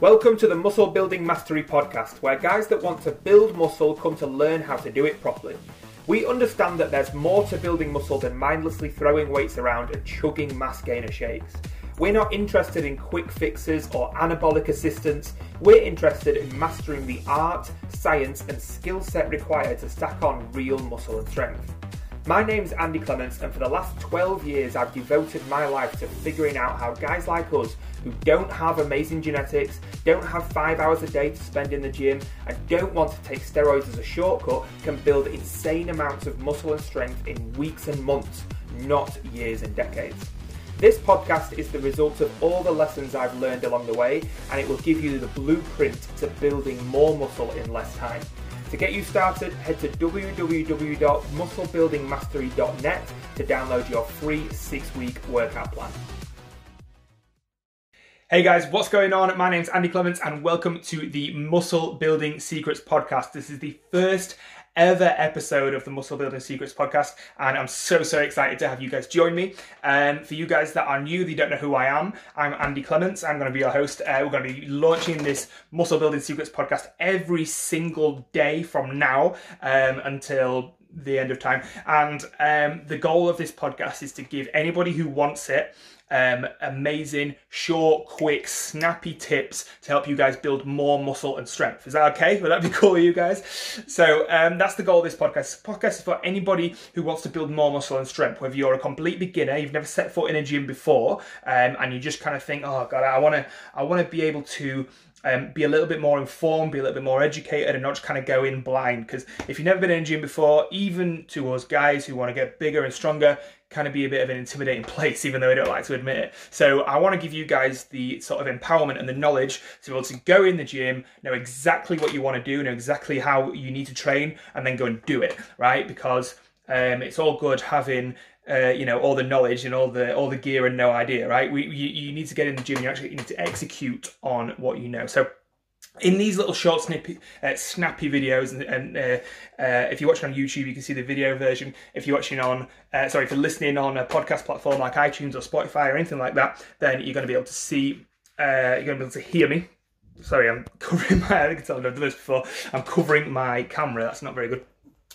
Welcome to the Muscle Building Mastery Podcast, where guys that want to build muscle come to learn how to do it properly. We understand that there's more to building muscle than mindlessly throwing weights around and chugging mass gainer shakes. We're not interested in quick fixes or anabolic assistance. We're interested in mastering the art, science, and skill set required to stack on real muscle and strength. My name's Andy Clements, and for the last 12 years, I've devoted my life to figuring out how guys like us who don't have amazing genetics, don't have five hours a day to spend in the gym, and don't want to take steroids as a shortcut can build insane amounts of muscle and strength in weeks and months, not years and decades. This podcast is the result of all the lessons I've learned along the way, and it will give you the blueprint to building more muscle in less time. To get you started, head to www.musclebuildingmastery.net to download your free six week workout plan. Hey guys, what's going on? My name's Andy Clements and welcome to the Muscle Building Secrets podcast. This is the first ever episode of the Muscle Building Secrets podcast, and I'm so so excited to have you guys join me. Um, for you guys that are new, that don't know who I am, I'm Andy Clements. I'm going to be your host. Uh, we're going to be launching this Muscle Building Secrets podcast every single day from now um, until the end of time. And um, the goal of this podcast is to give anybody who wants it um, amazing, short, quick, snappy tips to help you guys build more muscle and strength. Is that okay? Would that be cool with you guys? So um, that's the goal of this podcast. This podcast is for anybody who wants to build more muscle and strength. Whether you're a complete beginner, you've never set foot in a gym before, um, and you just kind of think, oh god, I want to, I want to be able to um, be a little bit more informed, be a little bit more educated, and not just kind of go in blind. Because if you've never been in a gym before, even to us guys who want to get bigger and stronger, kind of be a bit of an intimidating place, even though I don't like to admit it. So I want to give you guys the sort of empowerment and the knowledge to be able to go in the gym, know exactly what you want to do, know exactly how you need to train, and then go and do it, right? Because um, it's all good having uh, you know all the knowledge and all the all the gear and no idea, right? We you, you need to get in the gym. You actually need to execute on what you know. So in these little short snippy, uh, snappy videos and, and uh, uh, if you're watching on youtube you can see the video version. If you're watching on uh, sorry if you're listening on a podcast platform like itunes or spotify or anything like that then you're going to be able to see uh, you're going to be able to hear me. Sorry i'm covering my i think i've done this before. I'm covering my camera. That's not very good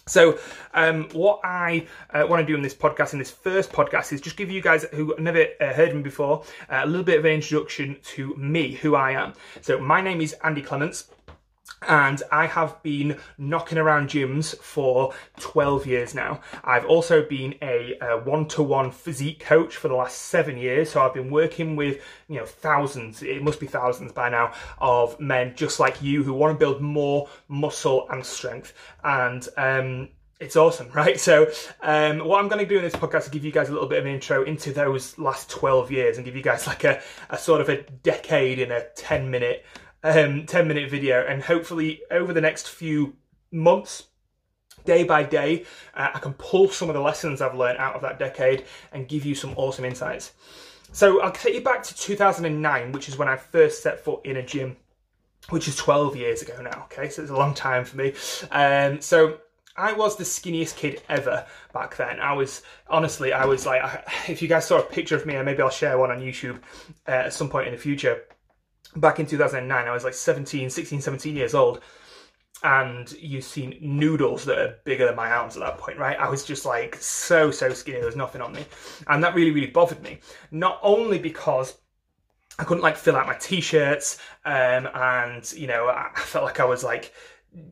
so, um, what I uh, want to do in this podcast, in this first podcast, is just give you guys who never uh, heard me before uh, a little bit of an introduction to me, who I am. So, my name is Andy Clements and I have been knocking around gyms for 12 years now. I've also been a one to one physique coach for the last seven years. So I've been working with, you know, thousands, it must be thousands by now, of men just like you who want to build more muscle and strength. And, um, it's awesome, right? So, um, what I'm going to do in this podcast is give you guys a little bit of an intro into those last 12 years and give you guys like a, a sort of a decade in a 10 minute um, 10 minute video. And hopefully, over the next few months, day by day, uh, I can pull some of the lessons I've learned out of that decade and give you some awesome insights. So, I'll take you back to 2009, which is when I first set foot in a gym, which is 12 years ago now. Okay, so it's a long time for me. Um, so, I was the skinniest kid ever back then. I was honestly, I was like, if you guys saw a picture of me, and maybe I'll share one on YouTube uh, at some point in the future back in 2009, I was like 17, 16, 17 years old. And you've seen noodles that are bigger than my arms at that point, right? I was just like so, so skinny. There was nothing on me. And that really, really bothered me. Not only because I couldn't like fill out my t-shirts, um, and you know, I felt like I was like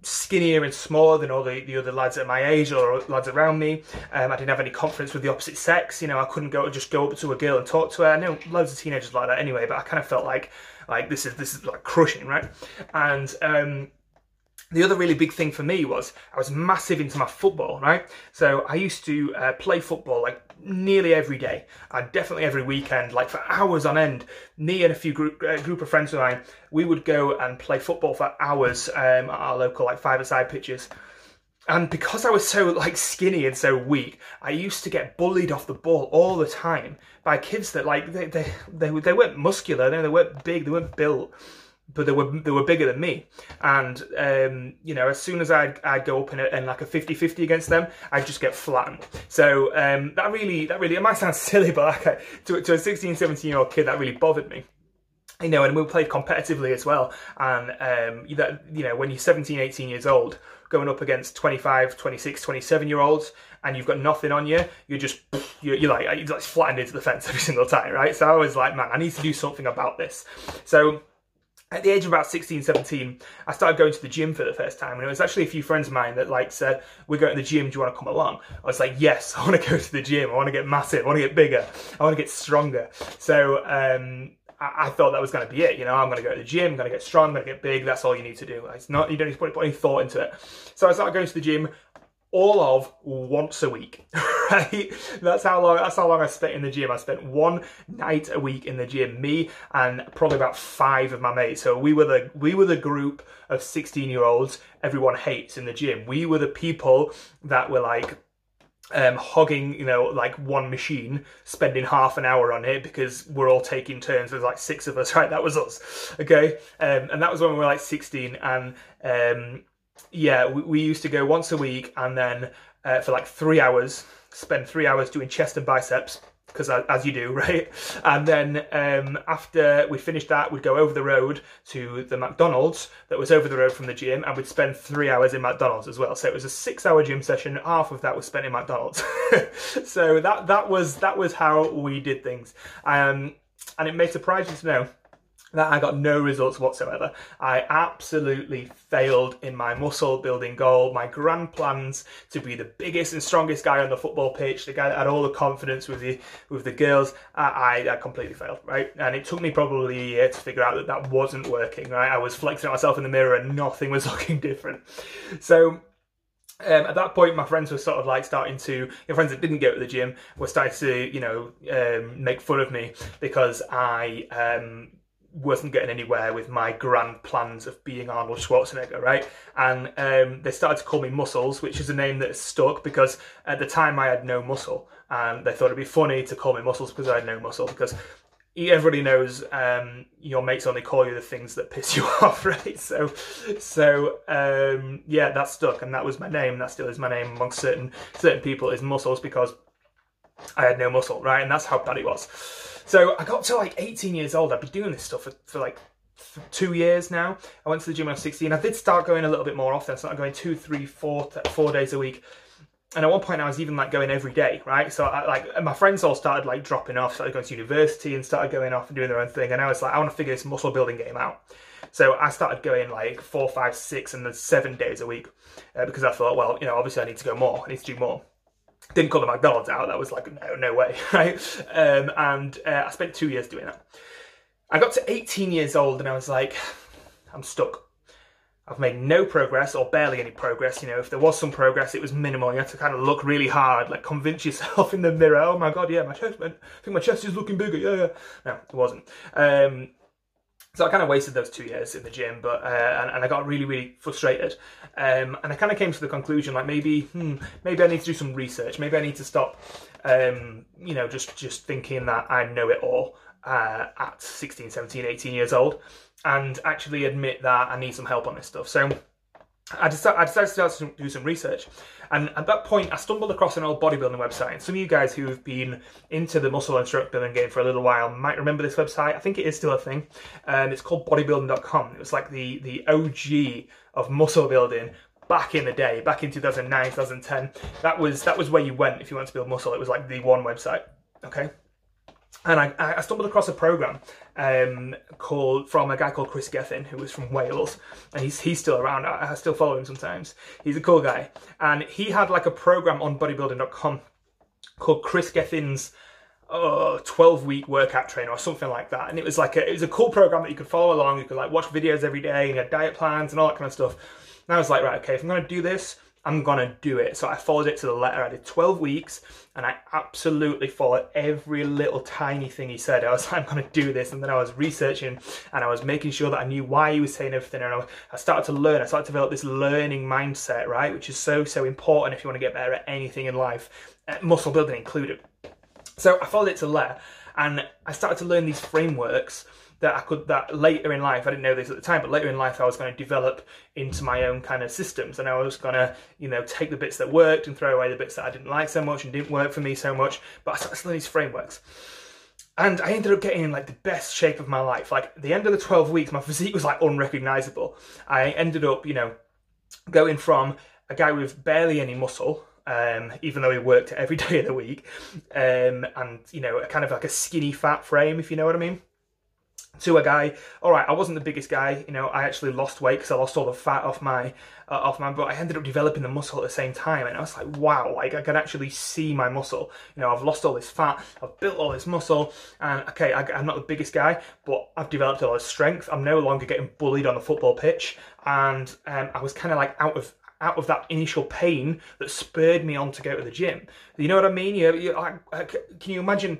skinnier and smaller than all the, the other lads at my age or lads around me. Um, I didn't have any confidence with the opposite sex. You know, I couldn't go just go up to a girl and talk to her. I know loads of teenagers like that anyway, but I kind of felt like like this is this is like crushing, right? And um, the other really big thing for me was I was massive into my football, right? So I used to uh, play football like nearly every day, and definitely every weekend, like for hours on end. Me and a few group uh, group of friends of mine, we would go and play football for hours um, at our local like five-a-side pitches. And because I was so like skinny and so weak, I used to get bullied off the ball all the time by kids that like they they they, they weren't muscular, they, weren't big, they weren't built, but they were they were bigger than me. And um, you know, as soon as I'd I'd go up in, a, in like a 50-50 against them, I'd just get flattened. So um, that really that really it might sound silly, but like to to a 16, 17 year old kid, that really bothered me. You know, and we played competitively as well. And, um, you know, when you're 17, 18 years old, going up against 25, 26, 27 year olds, and you've got nothing on you, you're just, you're, you're like, you're like flattened into the fence every single time, right? So I was like, man, I need to do something about this. So, at the age of about 16, 17, I started going to the gym for the first time. And it was actually a few friends of mine that like said, we're going to the gym, do you want to come along? I was like, yes, I want to go to the gym. I want to get massive. I want to get bigger. I want to get stronger. So, um, I, thought that was going to be it. You know, I'm going to go to the gym, I'm going to get strong, I'm going to get big. That's all you need to do. It's not, you don't need to put, put any thought into it. So I started going to the gym all of once a week, right? That's how long, that's how long I spent in the gym. I spent one night a week in the gym, me and probably about five of my mates. So we were the, we were the group of 16 year olds everyone hates in the gym. We were the people that were like, um, hogging, you know, like one machine, spending half an hour on it because we're all taking turns. There's like six of us, right? That was us, okay? Um, and that was when we were like 16. And um, yeah, we, we, used to go once a week and then uh, for like three hours, spend three hours doing chest and biceps because as you do, right? And then um, after we finished that, we'd go over the road to the McDonald's that was over the road from the gym, and we'd spend three hours in McDonald's as well. So it was a six-hour gym session. Half of that was spent in McDonald's. so that that was that was how we did things. Um, and it may surprise you to know that I got no results whatsoever. I absolutely failed in my muscle building goal, my grand plans to be the biggest and strongest guy on the football pitch, the guy that had all the confidence with the with the girls. I, I, completely failed, right? And it took me probably a year to figure out that that wasn't working, right? I was flexing myself in the mirror and nothing was looking different. So um, at that point, my friends were sort of like starting to, your friends that didn't go to the gym were starting to, you know, um, make fun of me because I um, wasn't getting anywhere with my grand plans of being Arnold Schwarzenegger, right? And um, they started to call me Muscles, which is a name that stuck because at the time I had no muscle, and they thought it'd be funny to call me Muscles because I had no muscle. Because everybody knows um, your mates only call you the things that piss you off, right? So, so um, yeah, that stuck, and that was my name. That still is my name amongst certain certain people is Muscles because I had no muscle, right? And that's how bad it was. So I got to like 18 years old. I've been doing this stuff for, for like two years now. I went to the gym when I was 16. I did start going a little bit more often. I started going two, three, four, four days a week. And at one point I was even like going every day, right? So I, like my friends all started like dropping off, started going to university and started going off and doing their own thing. And I was like, I want to figure this muscle building game out. So I started going like four, five, six, and then seven days a week uh, because I thought, well, you know, obviously I need to go more. I need to do more didn't call the McDonald's out. That was like, no, no way, right? Um, and uh, I spent two years doing that. I got to 18 years old and I was like, I'm stuck. I've made no progress or barely any progress. You know, if there was some progress, it was minimal. You had to kind of look really hard, like convince yourself in the mirror. Oh my god, yeah, my chest, I think my chest is looking bigger. Yeah, yeah. No, it wasn't. Um, so I kind of wasted those two years in the gym, but uh, and, and, I got really, really frustrated. Um, and I kind of came to the conclusion, like maybe, hmm, maybe I need to do some research. Maybe I need to stop, um, you know, just just thinking that I know it all uh, at 16, 17, 18 years old, and actually admit that I need some help on this stuff. So I decided, I decided to do some research. And at that point, I stumbled across an old bodybuilding website. And some of you guys who have been into the muscle and strength building game for a little while might remember this website. I think it is still a thing. And it's called bodybuilding.com. It was like the, the OG of muscle building back in the day, back in 2009, 2010. That was, that was where you went if you wanted to build muscle. It was like the one website. Okay and I, I, stumbled across a program um, called from a guy called Chris Gethin, who was from Wales, and he's he's still around. I, I, still follow him sometimes. He's a cool guy, and he had like a program on bodybuilding.com called Chris Gethin's uh, 12 week workout trainer or something like that. And it was like a, it was a cool program that you could follow along. You could like watch videos every day, and you had diet plans and all that kind of stuff. And I was like, right, okay, if I'm going to do this, I'm gonna do it. So I followed it to the letter. I did 12 weeks and I absolutely followed every little tiny thing he said. I was like, I'm gonna do this. And then I was researching and I was making sure that I knew why he was saying everything. And I, I started to learn. I started to develop this learning mindset, right? Which is so, so important if you wanna get better at anything in life, muscle building included. So I followed it to the letter and I started to learn these frameworks that I could that later in life I didn't know this at the time, but later in life I was going to develop into my own kind of systems, and I was going to you know take the bits that worked and throw away the bits that I didn't like so much and didn't work for me so much. But I started to learn these frameworks, and I ended up getting in like the best shape of my life. Like the end of the 12 weeks, my physique was like unrecognizable. I ended up, you know, going from a guy with barely any muscle, um, even though he worked every day of the week, um, and you know, kind of like a skinny fat frame, if you know what I mean to a guy. All right, I wasn't the biggest guy. You know, I actually lost weight because I lost all the fat off my uh, off my. But I ended up developing the muscle at the same time, and I was like, wow, like I can actually see my muscle. You know, I've lost all this fat, I've built all this muscle, and okay, I, am not the biggest guy, but I've developed a lot of strength. I'm no longer getting bullied on the football pitch, and um, I was kind of like out of out of that initial pain that spurred me on to go to the gym. You know what I mean? You, you like, can you imagine?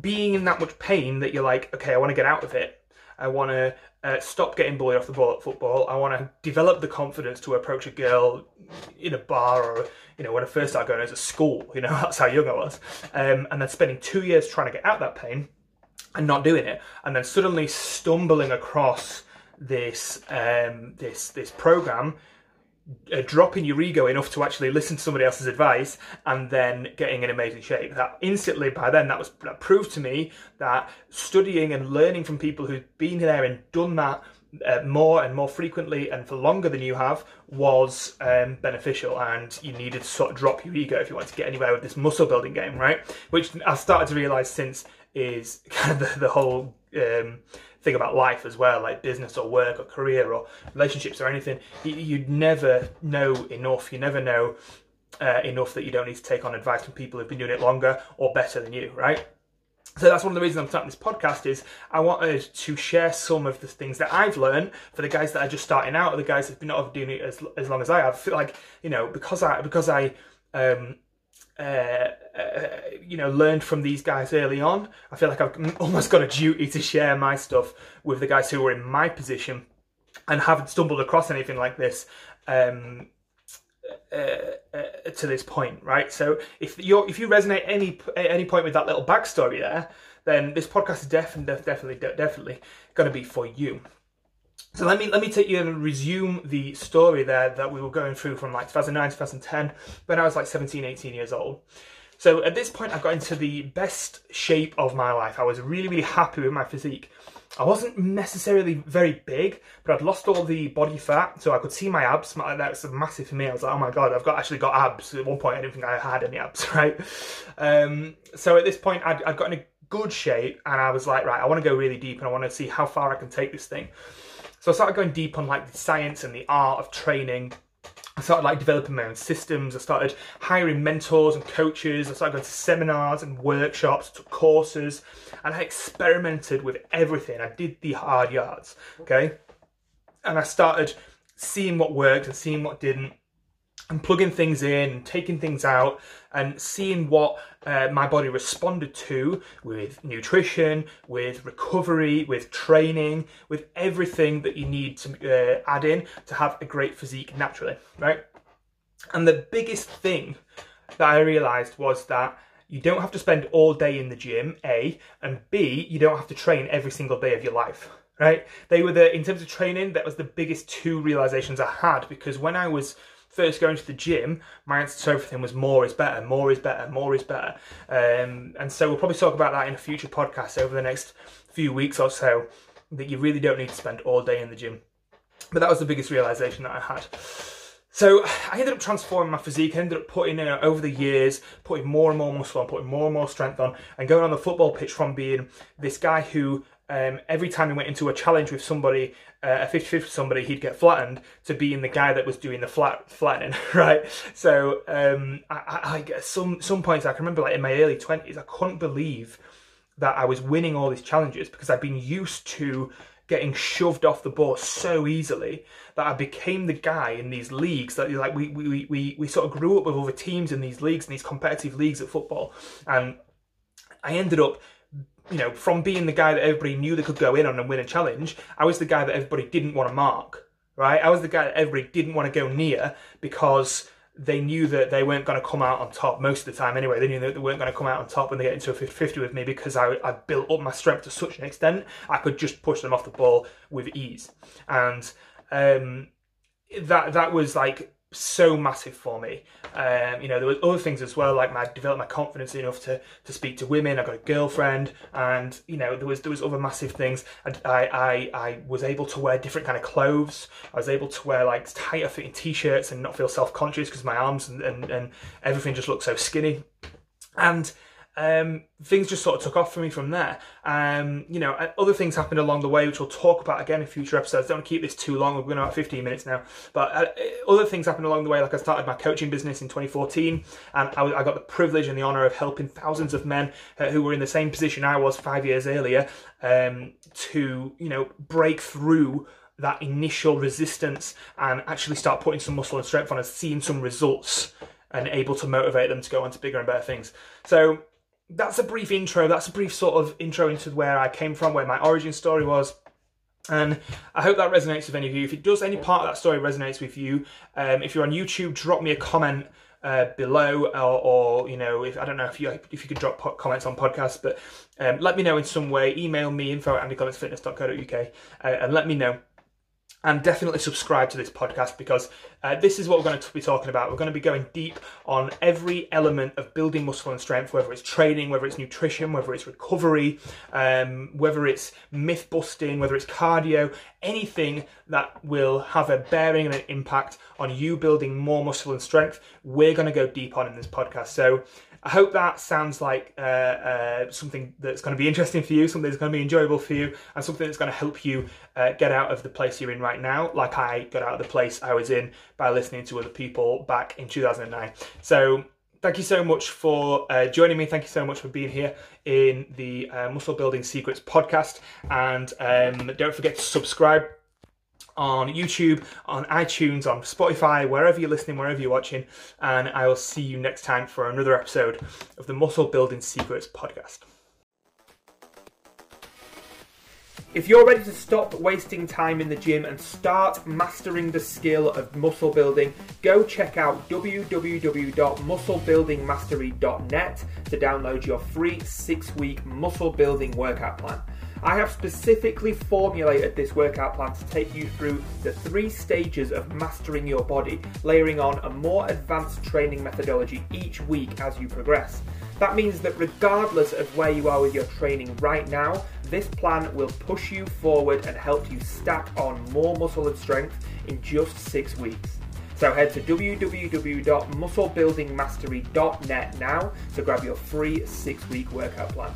Being in that much pain that you're like, okay, I want to get out of it. I want to uh, stop getting bullied off the ball at football. I want to develop the confidence to approach a girl in a bar or, you know, when I first started going as a school, you know, that's how young I was. Um, and then spending two years trying to get out that pain and not doing it. And then suddenly stumbling across this, um, this, this program uh, dropping your ego enough to actually listen to somebody else's advice and then getting in amazing shape. That instantly by then that was that proved to me that studying and learning from people who've been there and done that uh, more and more frequently and for longer than you have was um, beneficial and you needed to sort of drop your ego if you want to get anywhere with this muscle building game right which i've started to realize since is kind of the, the whole um, thing about life as well, like business or work or career or relationships or anything. You'd never know enough. You never know uh, enough that you don't need to take on advice from people who've been doing it longer or better than you, right? So that's one of the reasons I'm starting this podcast is I wanted to share some of the things that I've learned for the guys that are just starting out or the guys that've been not doing it as, as long as I have. I feel like, you know, because I because I um, uh, uh, you know, learned from these guys early on. I feel like I've almost got a duty to share my stuff with the guys who were in my position and haven't stumbled across anything like this um, uh, uh, to this point, right? So if you if you resonate any at any point with that little backstory there, then this podcast is definitely definitely definitely going to be for you. So let me let me take you and resume the story there that we were going through from like 2009 2010 when I was like 17 18 years old. So at this point I got into the best shape of my life. I was really really happy with my physique. I wasn't necessarily very big, but I'd lost all the body fat, so I could see my abs. That was massive for me. I was like, oh my god, I've got actually got abs. At one point, I didn't think I had any abs, right? Um, so at this point, I'd, I'd got in a good shape, and I was like, right, I want to go really deep, and I want to see how far I can take this thing. So I started going deep on like the science and the art of training. I started like developing my own systems. I started hiring mentors and coaches. I started going to seminars and workshops, took courses, and I experimented with everything. I did the hard yards, okay? And I started seeing what worked and seeing what didn't and plugging things in taking things out and seeing what uh, my body responded to with nutrition, with recovery, with training, with everything that you need to uh, add in to have a great physique naturally, right? And the biggest thing that I realized was that you don't have to spend all day in the gym, A, and B, you don't have to train every single day of your life right? They were the in terms of training, that was the biggest two realizations I had because when I was first going to the gym, my answer to everything was more is better, more is better, more is better. Um, and so we'll probably talk about that in a future podcast over the next few weeks or so, that you really don't need to spend all day in the gym. But that was the biggest realization that I had. So I ended up transforming my physique. I ended up putting in over the years, putting more and more muscle on, putting more and more strength on, and going on the football pitch from being this guy who um, every time he went into a challenge with somebody, uh, a 50 50 somebody, he'd get flattened to being the guy that was doing the flat flattening, right? So um, I, I, some some points I can remember, like in my early 20s, I couldn't believe that I was winning all these challenges because I'd been used to getting shoved off the ball so easily that I became the guy in these leagues that like we we, we, we sort of grew up with other teams in these leagues in these competitive leagues at football and I ended up you know, from being the guy that everybody knew they could go in on and win a challenge, I was the guy that everybody didn't want to mark, right? I was the guy that everybody didn't want to go near because they knew that they weren't going to come out on top most of the time anyway. They knew that they weren't going to come out on top when they get into a 50-50 with me because I, I built up my strength to such an extent I could just push them off the ball with ease. And um, that that was like so massive for me. Um, you know, there was other things as well, like I developed my confidence enough to to speak to women. I got a girlfriend, and you know, there was there was other massive things. I I I, was able to wear different kind of clothes. I was able to wear like tighter fitting t-shirts and not feel self conscious because my arms and, and and everything just looked so skinny. And um, things just sort of took off for me from there. Um, you know, other things happened along the way, which we'll talk about again in future episodes. Don't keep this too long. We're going about 15 minutes now. But uh, other things happened along the way. Like I started my coaching business in 2014, and I, I got the privilege and the honor of helping thousands of men uh, who were in the same position I was five years earlier um, to, you know, break through that initial resistance and actually start putting some muscle and strength on and seeing some results and able to motivate them to go on to bigger and better things. So that's a brief intro. That's a brief sort of intro into where I came from, where my origin story was. And I hope that resonates with any of you. If it does, any part of that story resonates with you, um, if you're on YouTube, drop me a comment uh, below, or, or, you know, if I don't know if you if you could drop po- comments on podcasts, but um, let me know in some way. Email me info at andyclementsfitness.co.uk uh, and let me know and definitely subscribe to this podcast because uh, this is what we're going to be talking about. We're going to be going deep on every element of building muscle and strength, whether it's training, whether it's nutrition, whether it's recovery, um, whether it's myth busting, whether it's cardio, anything that will have a bearing and an impact on you building more muscle and strength. We're going to go deep on in this podcast. So I hope that sounds like uh, uh, something that's going to be interesting for you, something that's going to be enjoyable for you, and something that's going to help you uh, get out of the place you're in right now, like I got out of the place I was in by listening to other people back in 2009. So thank you so much for uh, joining me. Thank you so much for being here in the uh, Muscle Building Secrets podcast. And um, don't forget to subscribe on YouTube, on iTunes, on Spotify, wherever you're listening, wherever you're watching. And I will see you next time for another episode of the Muscle Building Secrets podcast. If you're ready to stop wasting time in the gym and start mastering the skill of muscle building, go check out www.musclebuildingmastery.net to download your free six week muscle building workout plan. I have specifically formulated this workout plan to take you through the three stages of mastering your body, layering on a more advanced training methodology each week as you progress. That means that regardless of where you are with your training right now, this plan will push you forward and help you stack on more muscle and strength in just six weeks. So head to www.musclebuildingmastery.net now to grab your free six week workout plan.